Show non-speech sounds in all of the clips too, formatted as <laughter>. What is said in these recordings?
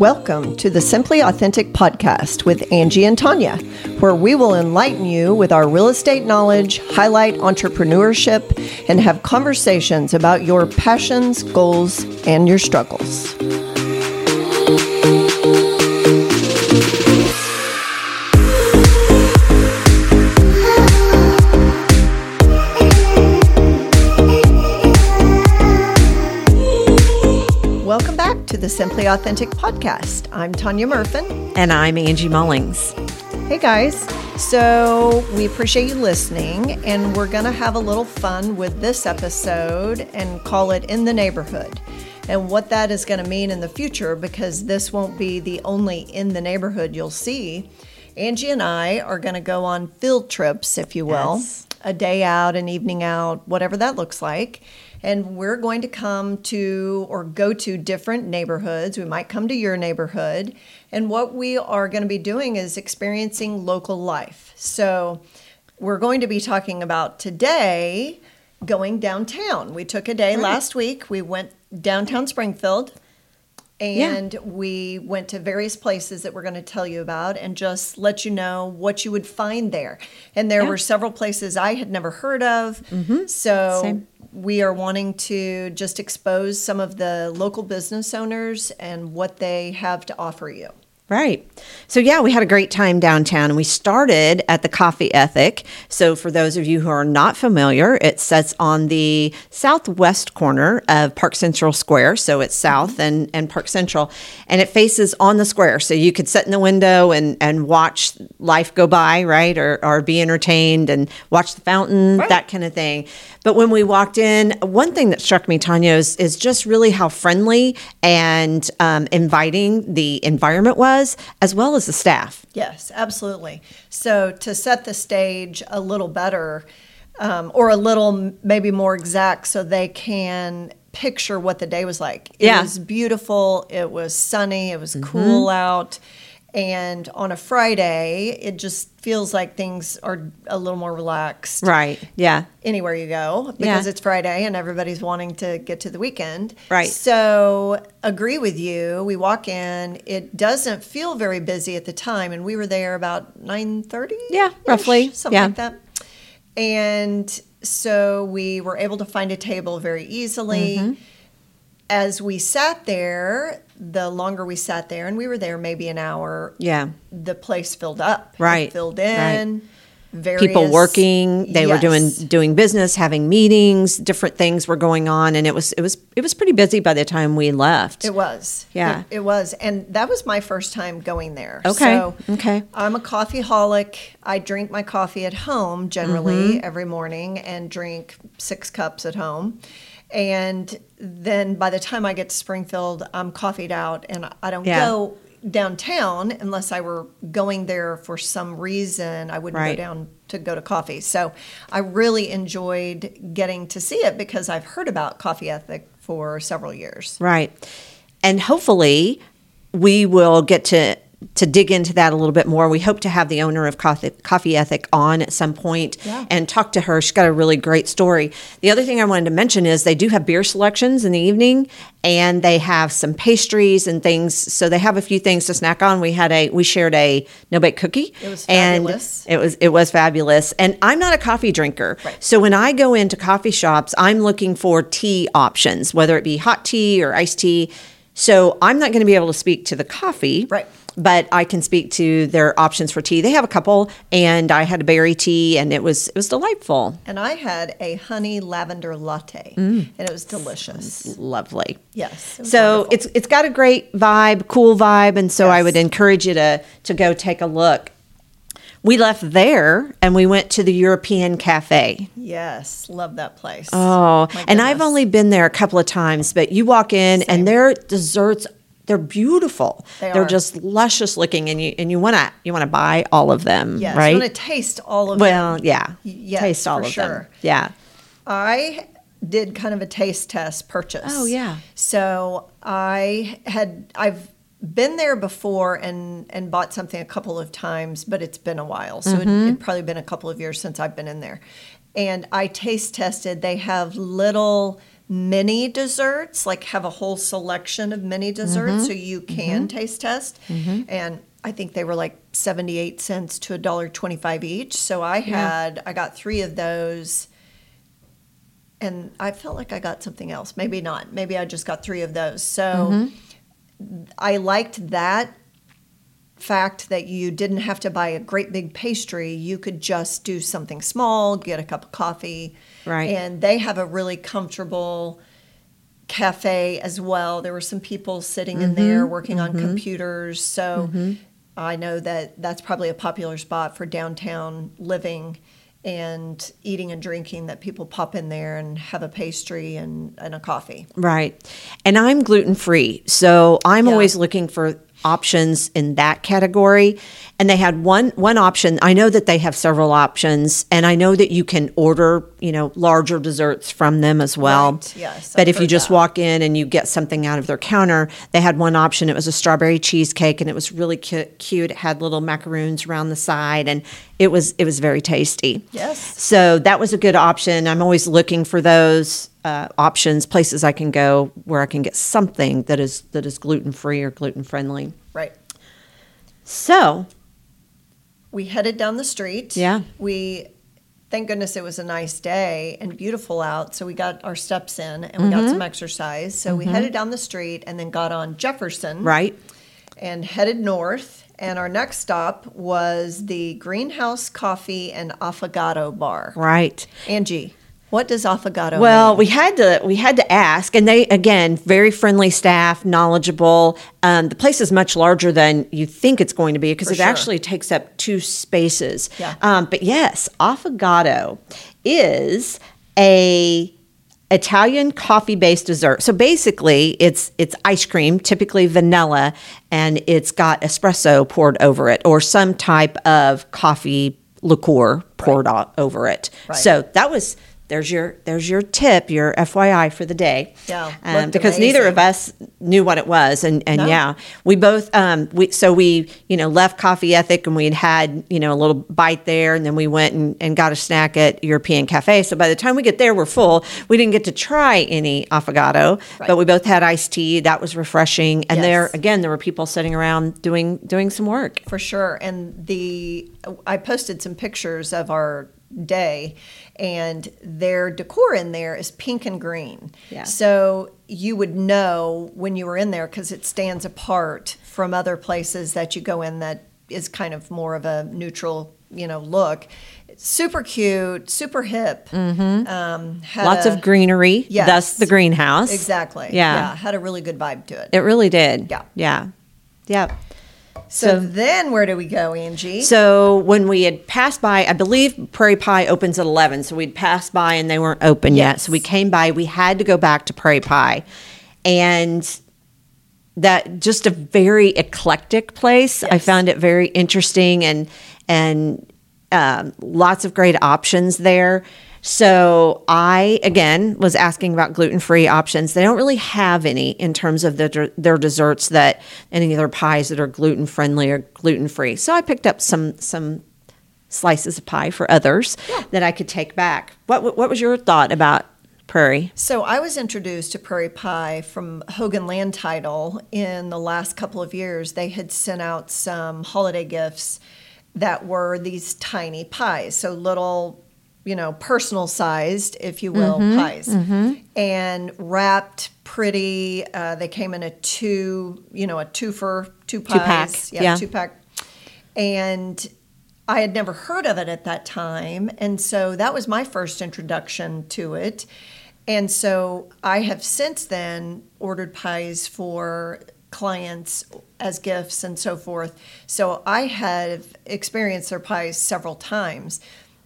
Welcome to the Simply Authentic podcast with Angie and Tanya, where we will enlighten you with our real estate knowledge, highlight entrepreneurship, and have conversations about your passions, goals, and your struggles. Simply Authentic podcast. I'm Tanya Murfin. And I'm Angie Mullings. Hey guys. So we appreciate you listening, and we're going to have a little fun with this episode and call it In the Neighborhood. And what that is going to mean in the future, because this won't be the only in the neighborhood you'll see. Angie and I are going to go on field trips, if you will, Yes. a day out, an evening out, whatever that looks like. And we're going to come to or go to different neighborhoods. We might come to your neighborhood. And what we are going to be doing is experiencing local life. So we're going to be talking about today going downtown. We took a day last week. We went downtown Springfield and we went to various places that we're going to tell you about and just let you know what you would find there. And there Yeah. were several places I had never heard of. Mm-hmm. So Same. we are wanting to just expose some of the local business owners and what they have to offer you. Right. So, yeah, we had a great time downtown and we started at the Coffee Ethic. So, for those of you who are not familiar, it sits on the southwest corner of Park Central Square. So, it's south and, and Park Central and it faces on the square. So, you could sit in the window and, and watch life go by, right? Or, or be entertained and watch the fountain, that kind of thing. But when we walked in, one thing that struck me, Tanya, is, is just really how friendly and um, inviting the environment was, as well as the staff. Yes, absolutely. So to set the stage a little better, um, or a little maybe more exact, so they can picture what the day was like. It Yeah. was beautiful. It was sunny. It was cool out. And on a Friday, it just feels like things are a little more relaxed Right. Yeah. anywhere you go because Yeah. it's Friday and everybody's wanting to get to the weekend. Right. So, agree with you. We walk in, it doesn't feel very busy at the time and we were there about 9:30? Yeah, roughly. something Yeah. like that. And so we were able to find a table very easily. Mm-hmm. As we sat there, the longer we sat there, and we were there maybe an hour, Yeah. the place filled up. Right, filled right. in. Various, People working, they were doing doing business, having meetings, different things were going on, and it was it was it was pretty busy by the time we left. It was. Yeah. It, it was. And that was my first time going there. Okay, So okay. I'm a coffee holic. I drink my coffee at home generally Mm-hmm. every morning and drink six cups at home. And then by the time I get to Springfield, I'm coffeeed out and I don't Yeah. go downtown unless I were going there for some reason. I wouldn't Right. go down to go to coffee. So I really enjoyed getting to see it because I've heard about Coffee Ethic for several years. Right. And hopefully we will get to to dig into that a little bit more. We hope to have the owner of Coffee, Coffee Ethic on at some point Yeah. and talk to her. She's got a really great story. The other thing I wanted to mention is they do have beer selections in the evening and they have some pastries and things. So they have a few things to snack on. We had a we shared a no bake cookie. It was and it was it was fabulous. And I'm not a coffee drinker. Right. So when I go into coffee shops, I'm looking for tea options, whether it be hot tea or iced tea. So I'm not going to be able to speak to the coffee. Right. But I can speak to their options for tea. They have a couple and I had a berry tea and it was it was delightful. And I had a honey lavender latte, Mm. and it was delicious. Lovely. Yes. it So wonderful. it's it's got a great vibe, cool vibe, and so I would encourage you to to go take a look. We left there and we went to the European Cafe. yes, love that place. Oh, and I've only been there a couple of times, but you walk in Same. and their desserts they're beautiful. They are just luscious looking and you and you want to you want to buy all of them, yes, right? I want to taste all of well, them. Well, yeah. yes, Taste all for of sure. them. Yeah. I did kind of a taste test purchase. Oh, yeah. So I had I've been there before and and bought something a couple of times, but it's been a while. So Mm-hmm. it, it'd probably been a couple of years since I've been in there. And I taste tested. They have little mini desserts, like have a whole selection of mini desserts mm-hmm. so you can mm-hmm. taste test. Mm-hmm. And I think they were like 78 cents to a dollar 25 each. So I had I got 3 of those and I felt like I got something else. Maybe not. Maybe I just got 3 of those. So I liked that fact that you didn't have to buy a great big pastry. You could just do something small, get a cup of coffee. Right. And they have a really comfortable cafe as well. There were some people sitting in mm-hmm. there working on mm-hmm. computers. So mm-hmm. I know that that's probably a popular spot for downtown living and eating and drinking that people pop in there and have a pastry and, and a coffee. Right. And I'm gluten free. So I'm Yeah. always looking for options in that category. And they had one one option. I know that they have several options and I know that you can order, you know, larger desserts from them as well. Right. Yes, But I've if you just that. walk in and you get something out of their counter, they had one option. It was a strawberry cheesecake and it was really cu- cute. It had little macaroons around the side and it was it was very tasty. Yes. So that was a good option. I'm always looking for those uh, options, places I can go where I can get something that is that is gluten free or gluten friendly. Right. So we headed down the street. Yeah. We thank goodness it was a nice day and beautiful out, so we got our steps in and we got some exercise. So we headed down the street and then got on Jefferson right, and headed north. And our next stop was the Greenhouse Coffee and Affogato Bar. right. Angie, what does affogato Well, mean? we had to we had to ask, and they again very friendly staff, knowledgeable. Um, the place is much larger than you think it's going to be because For it sure. actually takes up two spaces. Yeah. Um, but yes, affogato is a Italian coffee based dessert. So basically, it's it's ice cream, typically vanilla, and it's got espresso poured over it or some type of coffee liqueur poured o- over it. Right. So that was there's your there's your tip, your FYI for the day. Yeah, um, because neither of us knew what it was, and and No. yeah, we both um we so we you know left Coffee Ethic and we had had you know a little bite there, and then we went and, and got a snack at European Cafe. So by the time we get there, we're full. We didn't get to try any affogato, Right. but we both had iced tea. That was refreshing, and Yes. there again there were people sitting around doing doing some work. For sure. And the I posted some pictures of our day and their decor in there is pink and green. Yeah. So you would know when you were in there because it stands apart from other places that you go in that is kind of more of a neutral, you know, look. Super cute, super hip. Mm-hmm. Um, had Lots a- of greenery, Yes. thus the greenhouse. Exactly. Yeah. Had a really good vibe to it. It really did. Yeah. Yeah. Yeah. So, so- then where do we go, Angie? So when we had passed by, I believe Prairie Pie opens at 11. So we'd passed by and they weren't open yet. So we came by, we had to go back to Prairie Pie. And that just a very eclectic place. I found it very interesting and and um, lots of great options there. So I again was asking about gluten free options. They don't really have any in terms of the, their desserts that any of their pies that are gluten friendly or gluten free. So I picked up some some slices of pie for others that I could take back. What what was your thought about Prairie? So I was introduced to Prairie Pie from Hogan Land Title in the last couple of years. They had sent out some holiday gifts that were these tiny pies, so little, you know, personal sized, if you will, pies, and wrapped pretty. Uh, they came in a two, you know, a two for two pies, pack, yeah, yeah. two pack, and I had never heard of it at that time. And so that was my first introduction to it. And so I have since then ordered pies for clients as gifts and so forth. So I have experienced their pies several times.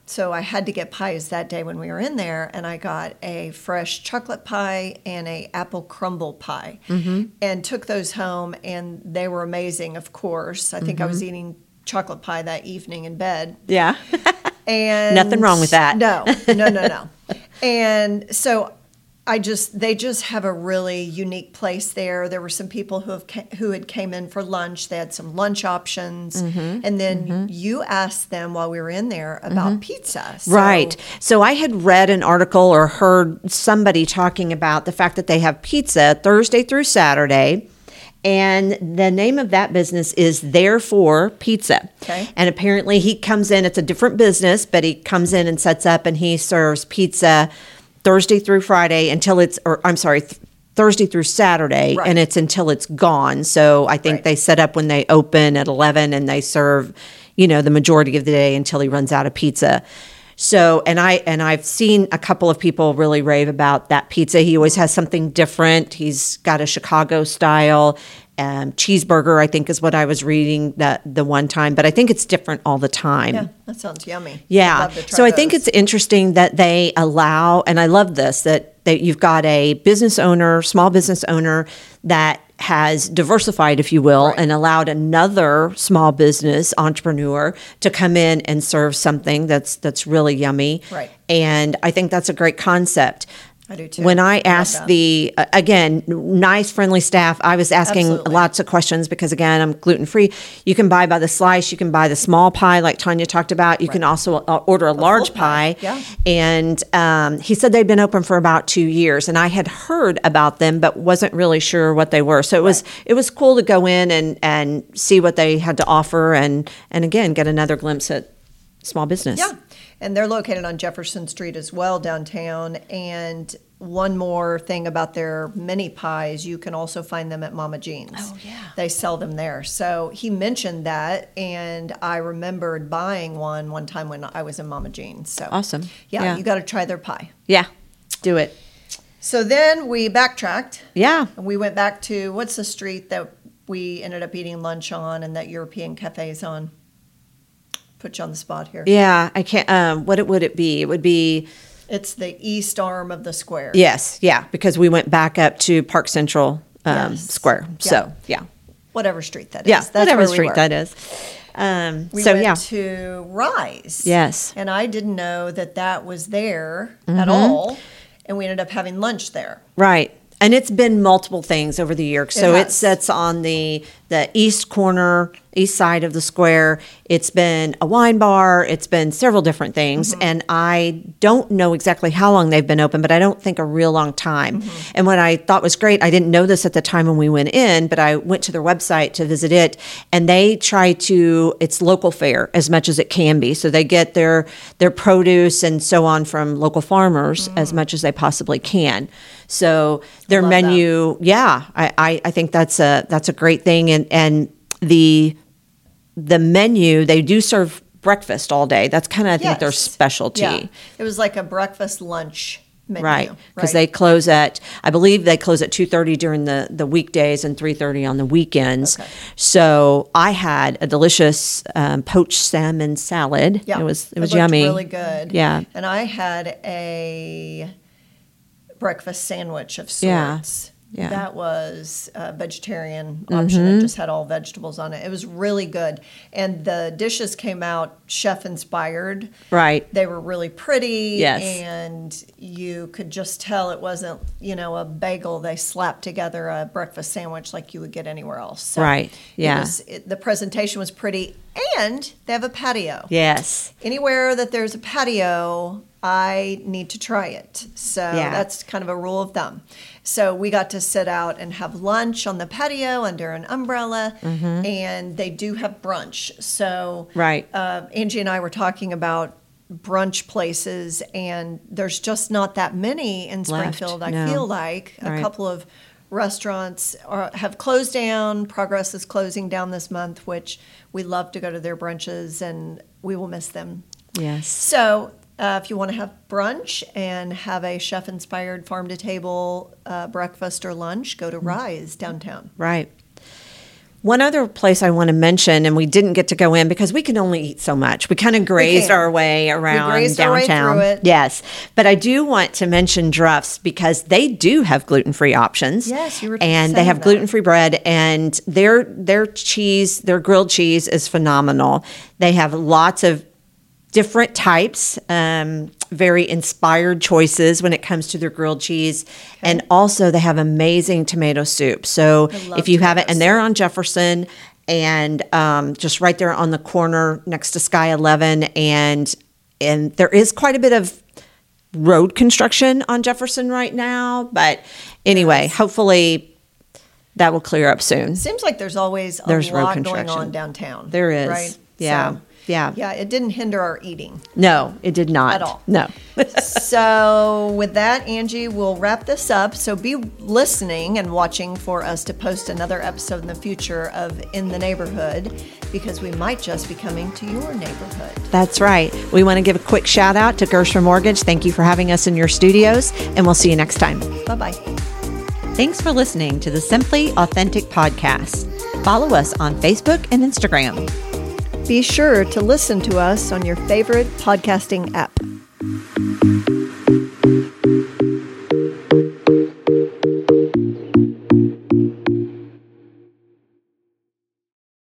So I had to get pies that day when we were in there, and I got a fresh chocolate pie and a apple crumble pie, mm-hmm. and took those home, and they were amazing. Of course, I think I was mm-hmm. eating chocolate pie that evening in bed, Yeah. <laughs> and Nothing wrong with that. No, no, no, no. <laughs> and so I just they just have a really unique place there. There were some people who have ca- who had came in for lunch. They had some lunch options, Mm-hmm. and then you asked them while we were in there about pizza. So- Right. So I had read an article or heard somebody talking about the fact that they have pizza Thursday through Saturday. And the name of that business is Therefore Pizza. Okay. And apparently he comes in, it's a different business, but he comes in and sets up and he serves pizza Thursday through Friday until it's, or I'm sorry, th- Thursday through Saturday, Right. and it's until it's gone. So I think Right. they set up when they open at 11 and they serve, you know, the majority of the day until he runs out of pizza. So, and I and I've seen a couple of people really rave about that pizza. He always has something different. He's got a Chicago style um, cheeseburger. I think is what I was reading that the one time, but I think it's different all the time. Yeah, that sounds yummy. Yeah. love to try So I think it's interesting that they allow, and I love this, that, that you've got a business owner, small business owner that has diversified, if you will, Right. and allowed another small business entrepreneur to come in and serve something that's that's really yummy. Right. And I think that's a great concept. I do too. When I Love asked the uh, again nice friendly staff, I was asking Absolutely. lots of questions because again I'm gluten free. You can buy by the slice, you can buy the small pie like Tanya talked about. You can also uh, order a, large pie, pie. yeah. And um, he said they'd been open for about two years, and I had heard about them but wasn't really sure what they were. So it was it was cool to go in and and see what they had to offer, and and again get another glimpse at small business. Yeah. And they're located on Jefferson Street as well downtown. And one more thing about their mini pies, you can also find them at Mama Jean's. Oh, yeah. They sell them there. So he mentioned that, and I remembered buying one one time when I was in Mama Jean's. So Awesome. Yeah, Yeah. you got to try their pie. Yeah. Do it. So then we backtracked Yeah. and we went back to what's the street that we ended up eating lunch on and that European cafe is on? Put you on the spot here. Yeah. I can't. Um, what it, would it be? It would be. It's the east arm of the square. Yes, yeah, because we went back up to Park Central um, Yes. Square. So, yeah. Whatever street that is. Yeah, That's whatever we street were. that is. Um, We so, went yeah. to Rise. Yes. And I didn't know that that was there at Mm-hmm. all. And we ended up having lunch there. Right. And it's been multiple things over the years. So it has. sits on the the east corner, east side of the square. It's been a wine bar. It's been several different things, Mm-hmm. and I don't know exactly how long they've been open, but I don't think a real long time. Mm-hmm. And what I thought was great, I didn't know this at the time when we went in, but I went to their website to visit it, and they try to it's local fare as much as it can be. So they get their their produce and so on from local farmers as much as they possibly can. So their love that. menu, yeah, I, I, I think that's a that's a great thing, and and the the menu they do serve breakfast all day. That's kind of I think their specialty. Yeah. It was like a breakfast lunch menu. Right, because they close at, I believe they close at two thirty during the the weekdays and three thirty on the weekends. Okay. So I had a delicious um, poached salmon salad. Yeah. it was it was looked yummy. Really good. Yeah. And I had a breakfast sandwich of sorts. Yeah. That was a vegetarian option. Mm-hmm. It just had all vegetables on it. It was really good. And the dishes came out chef inspired. Right. They were really pretty. Yes. And you could just tell it wasn't, you know, a bagel. They slapped together a breakfast sandwich like you would get anywhere else. So Right. it was- it- the presentation was pretty. And they have a patio Yes. anywhere that there's a patio, I need to try it. So Yeah. that's kind of a rule of thumb. So we got to sit out and have lunch on the patio under an umbrella, and they do have brunch. So Mm-hmm. Right. uh, Angie and I were talking about brunch places, and there's just not that many in Left, Springfield. I no. feel like a Right. couple of restaurants are, have closed down. Progress is closing down this month, which we love to go to their brunches, and we will miss them. Yes. So, uh, if you want to have brunch and have a chef inspired farm to table uh, breakfast or lunch, go to Mm-hmm. Rise downtown. Right. One other place I want to mention, and we didn't get to go in because we can only eat so much. We kind of grazed our way around way downtown. it. Yes, but I do want to mention Druff's because they do have gluten free options. Yes, you were and they have gluten free bread, and their their cheese, their grilled cheese is phenomenal. They have lots of different types, um, very inspired choices when it comes to their grilled cheese. And also, they have amazing tomato soup. So if you have it, and they're on Jefferson and um, just right there on the corner next to Sky 11. And, and there is quite a bit of road construction on Jefferson right now. But anyway, hopefully that will clear up soon. Seems like there's always a There's road lot going on downtown. There is. Right? Yeah. So, Yeah. Yeah, it didn't hinder our eating. No, it did not. At all. No. <laughs> so, with that, Angie, we'll wrap this up. So, be listening and watching for us to post another episode in the future of In the Neighborhood because we might just be coming to your neighborhood. That's right. We want to give a quick shout out to Gershman Mortgage. Thank you for having us in your studios, and we'll see you next time. Bye bye. Thanks for listening to the Simply Authentic podcast. Follow us on Facebook and Instagram. Be sure to listen to us on your favorite podcasting app.